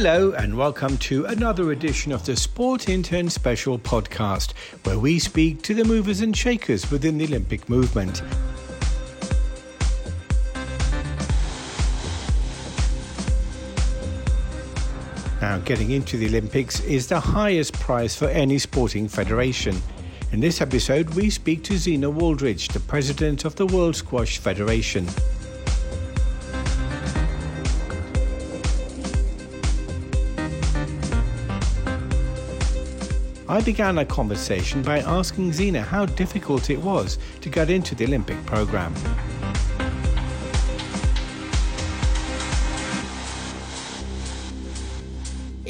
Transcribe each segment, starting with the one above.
Hello, and welcome to another edition of the Sport Intern Special podcast, where we speak to the movers and shakers within the Olympic movement. Now, getting into the Olympics is the highest prize for any sporting federation. In this episode, we speak to Zena Wooldridge, the president of the World Squash Federation. I began our conversation by asking Zena how difficult it was to get into the Olympic program.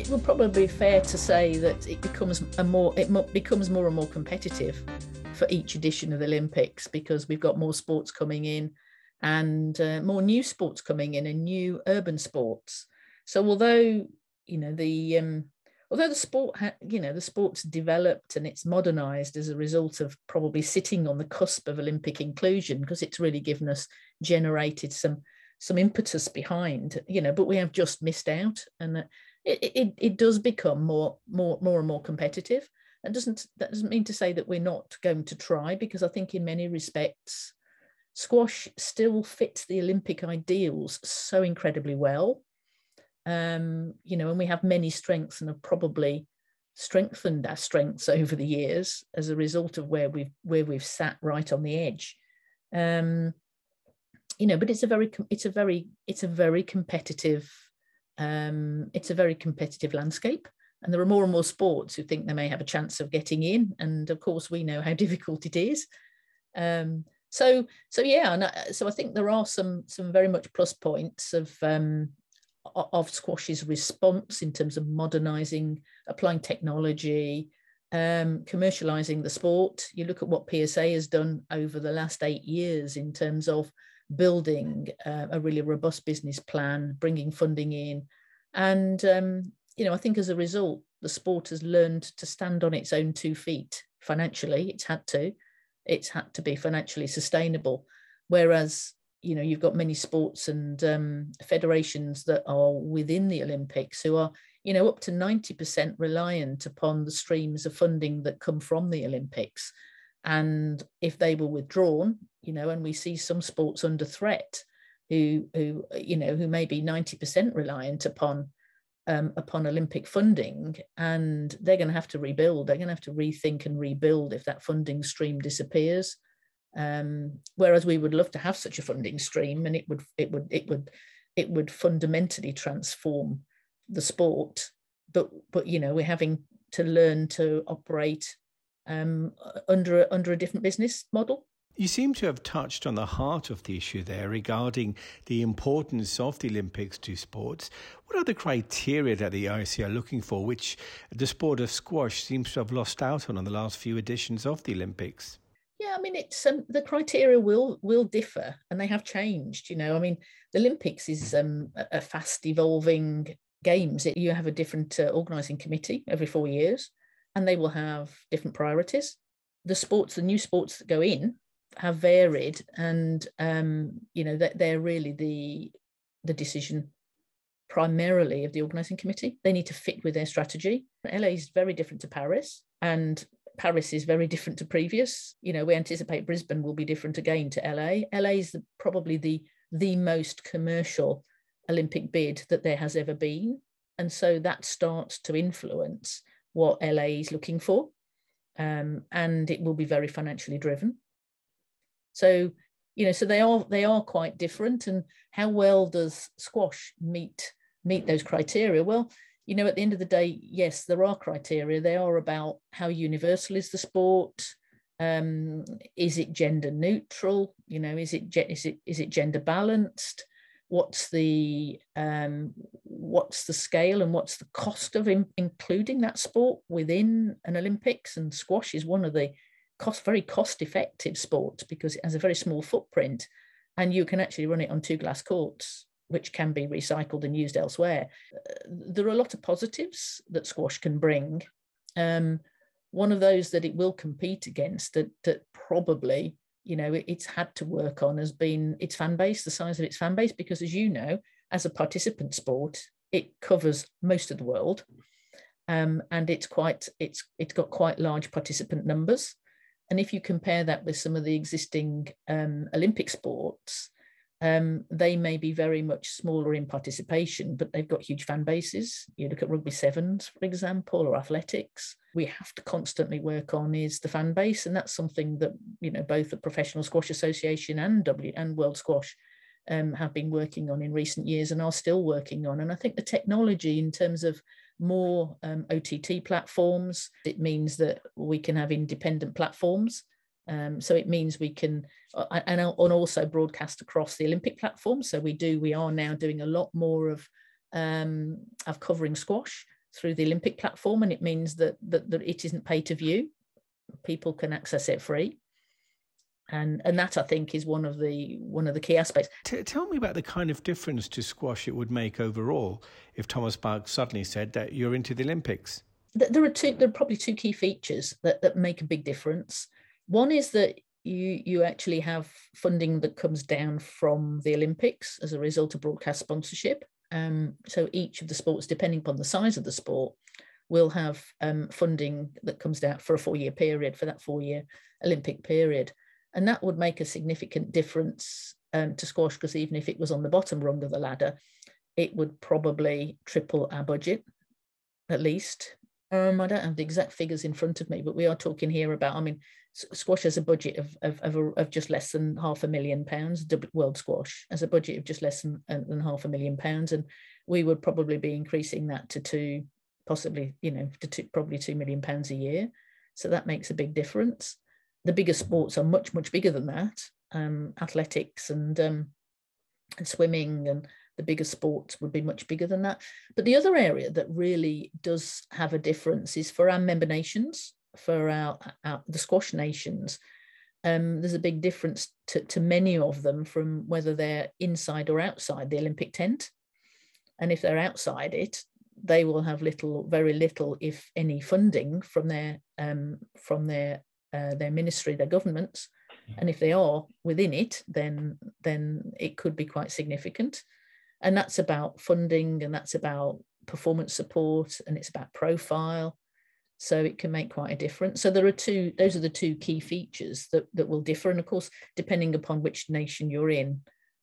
it would probably be fair to say that it becomes a more it becomes more and more competitive for each edition of the Olympics because we've got more sports coming in and uh, more new sports coming in and new urban sports. So although you know the um, although the sport you know the sport's developed and it's modernized as a result of probably sitting on the cusp of Olympic inclusion because it's really given us generated some some impetus behind you know but we have just missed out and it, it, it does become more more more and more competitive. That doesn't that doesn't mean to say that we're not going to try because i think in many respects squash still fits the olympic ideals so incredibly well um, you know and we have many strengths and have probably strengthened our strengths over the years as a result of where we've where we've sat right on the edge. Um, you know but it's a very it's a very it's a very competitive um, it's a very competitive landscape. And there are more and more sports who think they may have a chance of getting in. And of course we know how difficult it is. Um, so so yeah and I, so i think there are some some very much plus points of um, of squash's response in terms of modernizing applying technology um, commercializing the sport you look at what psa has done over the last eight years in terms of building uh, a really robust business plan, bringing funding in. And, um, you know, I think as a result, the sport has learned to stand on its own two feet financially. It's had to. It's had to be financially sustainable. Whereas, you know, you've got many sports and um, federations that are within the Olympics who are, you know, up to 90% reliant upon the streams of funding that come from the Olympics. And if they were withdrawn, you know, and we see some sports under threat who, who you know, who may be 90% reliant upon um, upon Olympic funding, and they're going to have to rebuild. They're going to have to rethink and rebuild if that funding stream disappears. Um, whereas we would love to have such a funding stream, and it would it would it would it would fundamentally transform the sport. But but you know we're having to learn to operate um, under under a different business model. You seem to have touched on the heart of the issue there regarding the importance of the Olympics to sports. What are the criteria that the IOC are looking for, which the sport of squash seems to have lost out on in the last few editions of the Olympics? I mean, it's um, the criteria will will differ, and they have changed. You know, I mean, the Olympics is um, a fast evolving games. It, you have a different uh, organising committee every four years and they will have different priorities. The sports, the new sports that go in, have varied, and um, you know that they're really the the decision primarily of the organising committee. They need to fit with their strategy. LA is very different to Paris, and Paris is very different to previous. You know, we anticipate Brisbane will be different again to LA. LA is the, probably the the most commercial Olympic bid that there has ever been, and so that starts to influence what LA is looking for, um, and it will be very financially driven. So, you know, so they are they are quite different. And how well does squash meet meet those criteria? Well, you know, at the end of the day, yes, there are criteria. They are about how universal is the sport. Um, is it gender neutral? You know, is it is it is it gender balanced? what's the um, what's the scale and what's the cost of in, including that sport within an Olympics? And squash is one of the cost very cost effective sports because it has a very small footprint, and you can actually run it on two glass courts, which can be recycled and used elsewhere. Uh, there are a lot of positives that squash can bring. Um, one of those that it will compete against that that probably you know it, it's had to work on has been its fan base the size of its fan base because as you know as a participant sport it covers most of the world, um, and it's quite it's it's got quite large participant numbers. And if you compare that with some of the existing um, Olympic sports, um, they may be very much smaller in participation, but they've got huge fan bases. You look at rugby sevens, for example, or athletics. We have to constantly work on is the fan base, and that's something that you know both the Professional Squash Association and W and World Squash um, have been working on in recent years and are still working on. And I think the technology in terms of more um, OTT platforms, it means that we can have independent platforms um, so it means we can, uh, and, and also broadcast across the Olympic platform. So we do, we are now doing a lot more of um, of covering squash through the Olympic platform, and it means that, that that it isn't pay to view. People can access it free, and and that I think is one of the one of the key aspects. T- tell me about the kind of difference to squash it would make overall if Thomas Bach suddenly said that you're into the Olympics. There are two. There are probably two key features that that make a big difference. One is that you you actually have funding that comes down from the Olympics as a result of broadcast sponsorship. Um, so each of the sports, depending upon the size of the sport, will have um, funding that comes down for a four-year period for that four-year Olympic period, and that would make a significant difference um, to squash because even if it was on the bottom rung of the ladder, it would probably triple our budget, at least. Um, I don't have the exact figures in front of me, but we are talking here about. I mean, squash has a budget of of, of, of, just less than half a million pounds. World Squash has a budget of just less than, than half a million pounds, and we would probably be increasing that to two, possibly you know to two, probably two million pounds a year. So that makes a big difference. The bigger sports are much much bigger than that. Um, athletics and um, and swimming and the bigger sports would be much bigger than that. But the other area that really does have a difference is for our member nations for our, our the squash nations, um, there's a big difference to, to many of them from whether they're inside or outside the Olympic tent. And if they're outside it, they will have little, very little, if any, funding from their um, from their uh, their ministry, their governments. And if they are within it, then then it could be quite significant. And that's about funding, and that's about performance support, and it's about profile, so it can make quite a difference. So there are two those are the two key features that, that will differ. And of course depending upon which nation you're in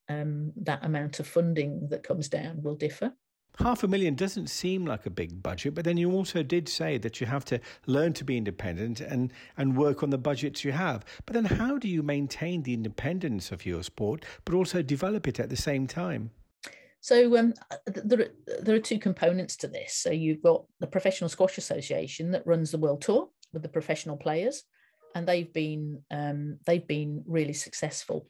um, that amount of funding that comes down will differ. Half a million doesn't seem like a big budget but then you also did say that you have to learn to be independent and and work on the budgets you have. But then how do you maintain the independence of your sport but also develop it at the same time so um, there, there are two components to this. So you've got the Professional Squash Association that runs the world tour with the professional players, and they've been um, they've been really successful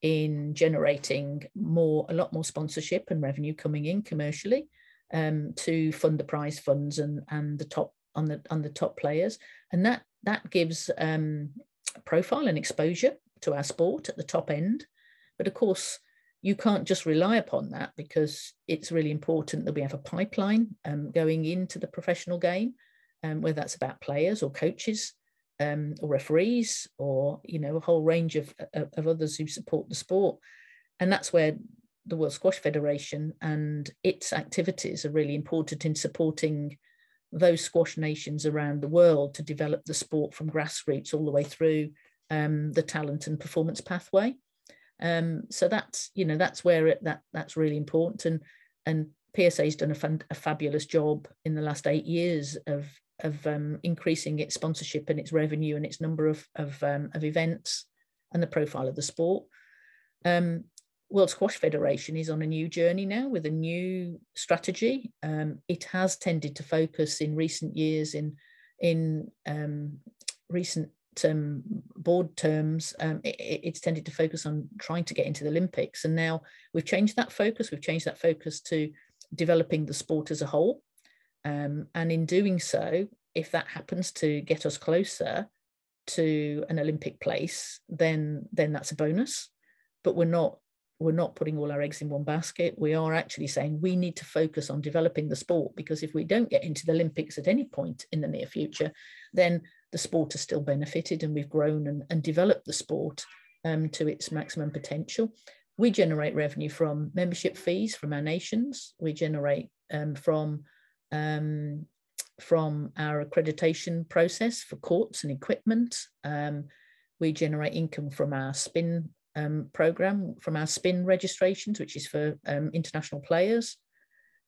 in generating more a lot more sponsorship and revenue coming in commercially um, to fund the prize funds and and the top on the on the top players, and that that gives um, profile and exposure to our sport at the top end. But of course, you can't just rely upon that because it's really important that we have a pipeline um, going into the professional game, um, whether that's about players or coaches um, or referees or you know a whole range of, of, of others who support the sport, and that's where the World Squash Federation and its activities are really important in supporting those squash nations around the world to develop the sport from grassroots all the way through um, the talent and performance pathway. Um, so that's you know that's where it, that that's really important, and and PSA has done a, fun, a fabulous job in the last eight years of of um, increasing its sponsorship and its revenue and its number of of, um, of events and the profile of the sport. Um, World Squash Federation is on a new journey now with a new strategy. Um, it has tended to focus in recent years in in um, recent board terms, um, it, it's tended to focus on trying to get into the Olympics. And now we've changed that focus. We've changed that focus to developing the sport as a whole. Um, and in doing so, if that happens to get us closer to an Olympic place, then then that's a bonus. But we're not we're not putting all our eggs in one basket. We are actually saying we need to focus on developing the sport because if we don't get into the Olympics at any point in the near future, then the sport has still benefited and we've grown and, and developed the sport um, to its maximum potential. we generate revenue from membership fees from our nations. We generate um, from um, from our accreditation process for courts and equipment. Um, we generate income from our spin um, program, from our spin registrations, which is for um, international players,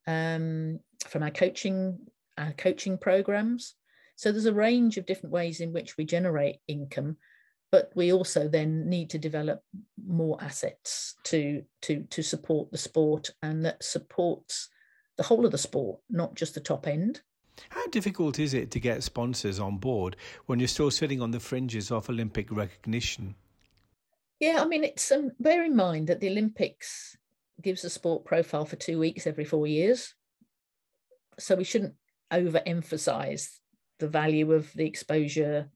from our coaching our coaching programs. So there's a range of different ways in which we generate income, but we also then need to develop more assets to to to support the sport and that supports the whole of the sport, not just the top end. How difficult is it to get sponsors on board when you're still sitting on the fringes of Olympic recognition? Yeah, I mean, it's um, bear in mind that the Olympics gives a sport profile for two weeks every four years, so we shouldn't overemphasize the value of the exposure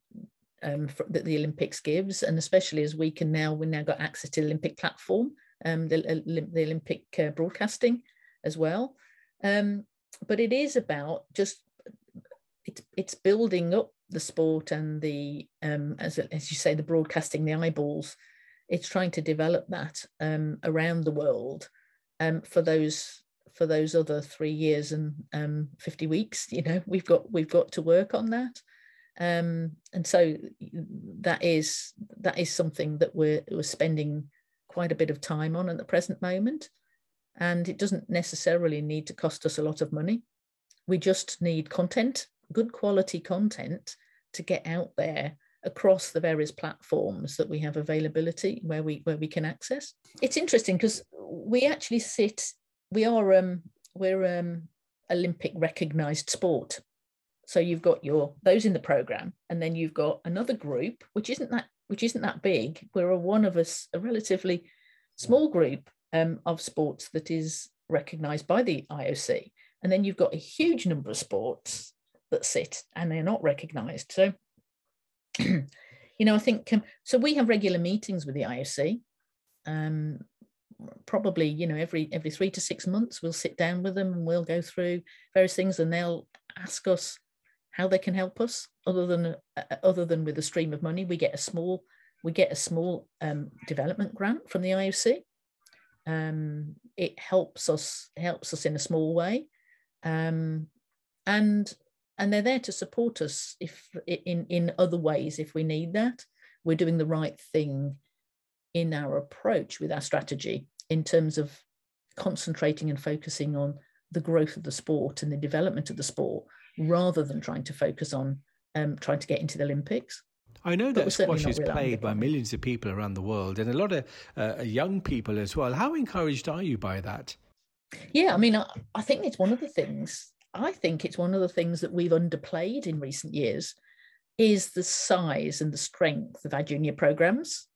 um, for, that the Olympics gives, and especially as we can now we've now got access to the Olympic platform, um, the, the Olympic uh, broadcasting as well. Um, but it is about just it's it's building up the sport and the um, as as you say the broadcasting the eyeballs it's trying to develop that um, around the world um, for those for those other three years and um, 50 weeks you know we've got we've got to work on that. Um, and so that is that is something that we're, we're spending quite a bit of time on at the present moment. And it doesn't necessarily need to cost us a lot of money. We just need content good quality content to get out there across the various platforms that we have availability where we where we can access. It's interesting because we actually sit we are um we're um olympic recognized sport so you've got your those in the program and then you've got another group which isn't that which isn't that big we're a one of us a relatively small group um, of sports that is recognized by the ioc and then you've got a huge number of sports that sit and they're not recognized so you know, I think um, so. We have regular meetings with the IOC. Um, probably, you know, every every three to six months, we'll sit down with them and we'll go through various things, and they'll ask us how they can help us. Other than uh, other than with a stream of money, we get a small we get a small um, development grant from the IOC. Um, it helps us helps us in a small way, um, and and they're there to support us if in in other ways if we need that we're doing the right thing in our approach with our strategy in terms of concentrating and focusing on the growth of the sport and the development of the sport rather than trying to focus on um, trying to get into the olympics I know that squash is played by millions of people around the world and a lot of uh, young people as well. How encouraged are you by that? Yeah, I mean, I, I think it's one of the things I think it's one of the things that we've underplayed in recent years is the size and the strength of our junior programs.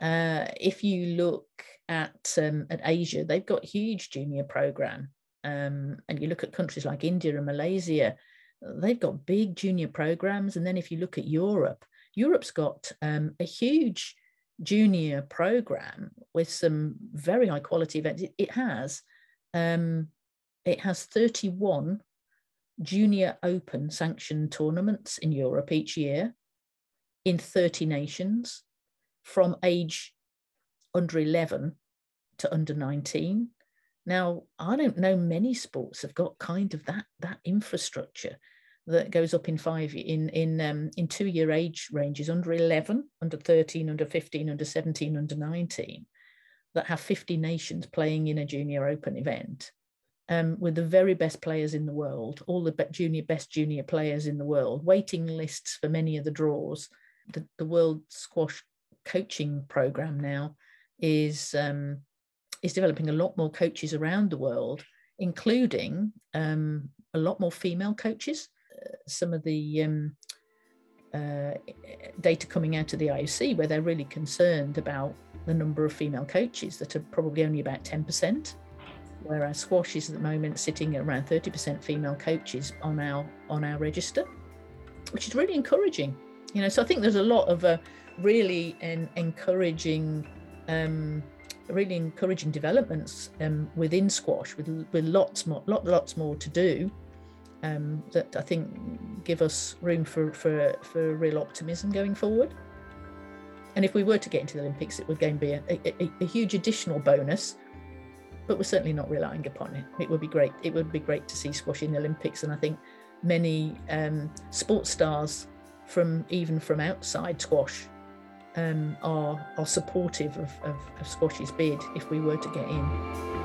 Uh, if you look at um, at Asia, they've got huge junior program, um, and you look at countries like India and Malaysia, they've got big junior programs. And then if you look at Europe, Europe's got um, a huge junior program with some very high quality events. It, it has um, it has 31 junior open sanctioned tournaments in Europe each year in 30 nations from age under 11 to under 19. Now, I don't know many sports have got kind of that that infrastructure that goes up in five in in um, in two year age ranges under 11, under 13, under 15, under 17, under 19 that have 50 nations playing in a junior open event um, with the very best players in the world, all the junior best junior players in the world, waiting lists for many of the draws. The, the World Squash Coaching Program now is um, is developing a lot more coaches around the world, including um, a lot more female coaches. Uh, some of the um, uh, data coming out of the IOC where they're really concerned about the number of female coaches that are probably only about 10% whereas squash is at the moment sitting at around 30% female coaches on our on our register, which is really encouraging. You know, so I think there's a lot of uh, really en- encouraging, um, really encouraging developments um, within squash, with with lots more, lot, lots more to do. Um, that I think give us room for, for, for real optimism going forward. And if we were to get into the Olympics, it would again be a, a, a huge additional bonus. But we're certainly not relying upon it. It would be great. It would be great to see squash in the Olympics, and I think many um, sports stars from even from outside squash um, are are supportive of, of, of squash's bid if we were to get in.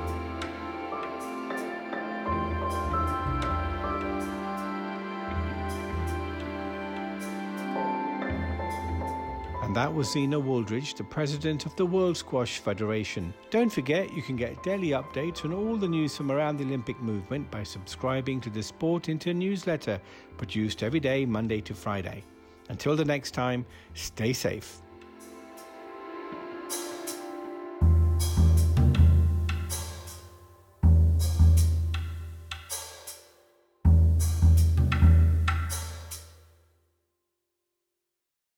And that was Zena Wooldridge, the president of the World Squash Federation. Don't forget, you can get daily updates on all the news from around the Olympic movement by subscribing to the Sport Intern newsletter, produced every day, Monday to Friday. Until the next time, stay safe.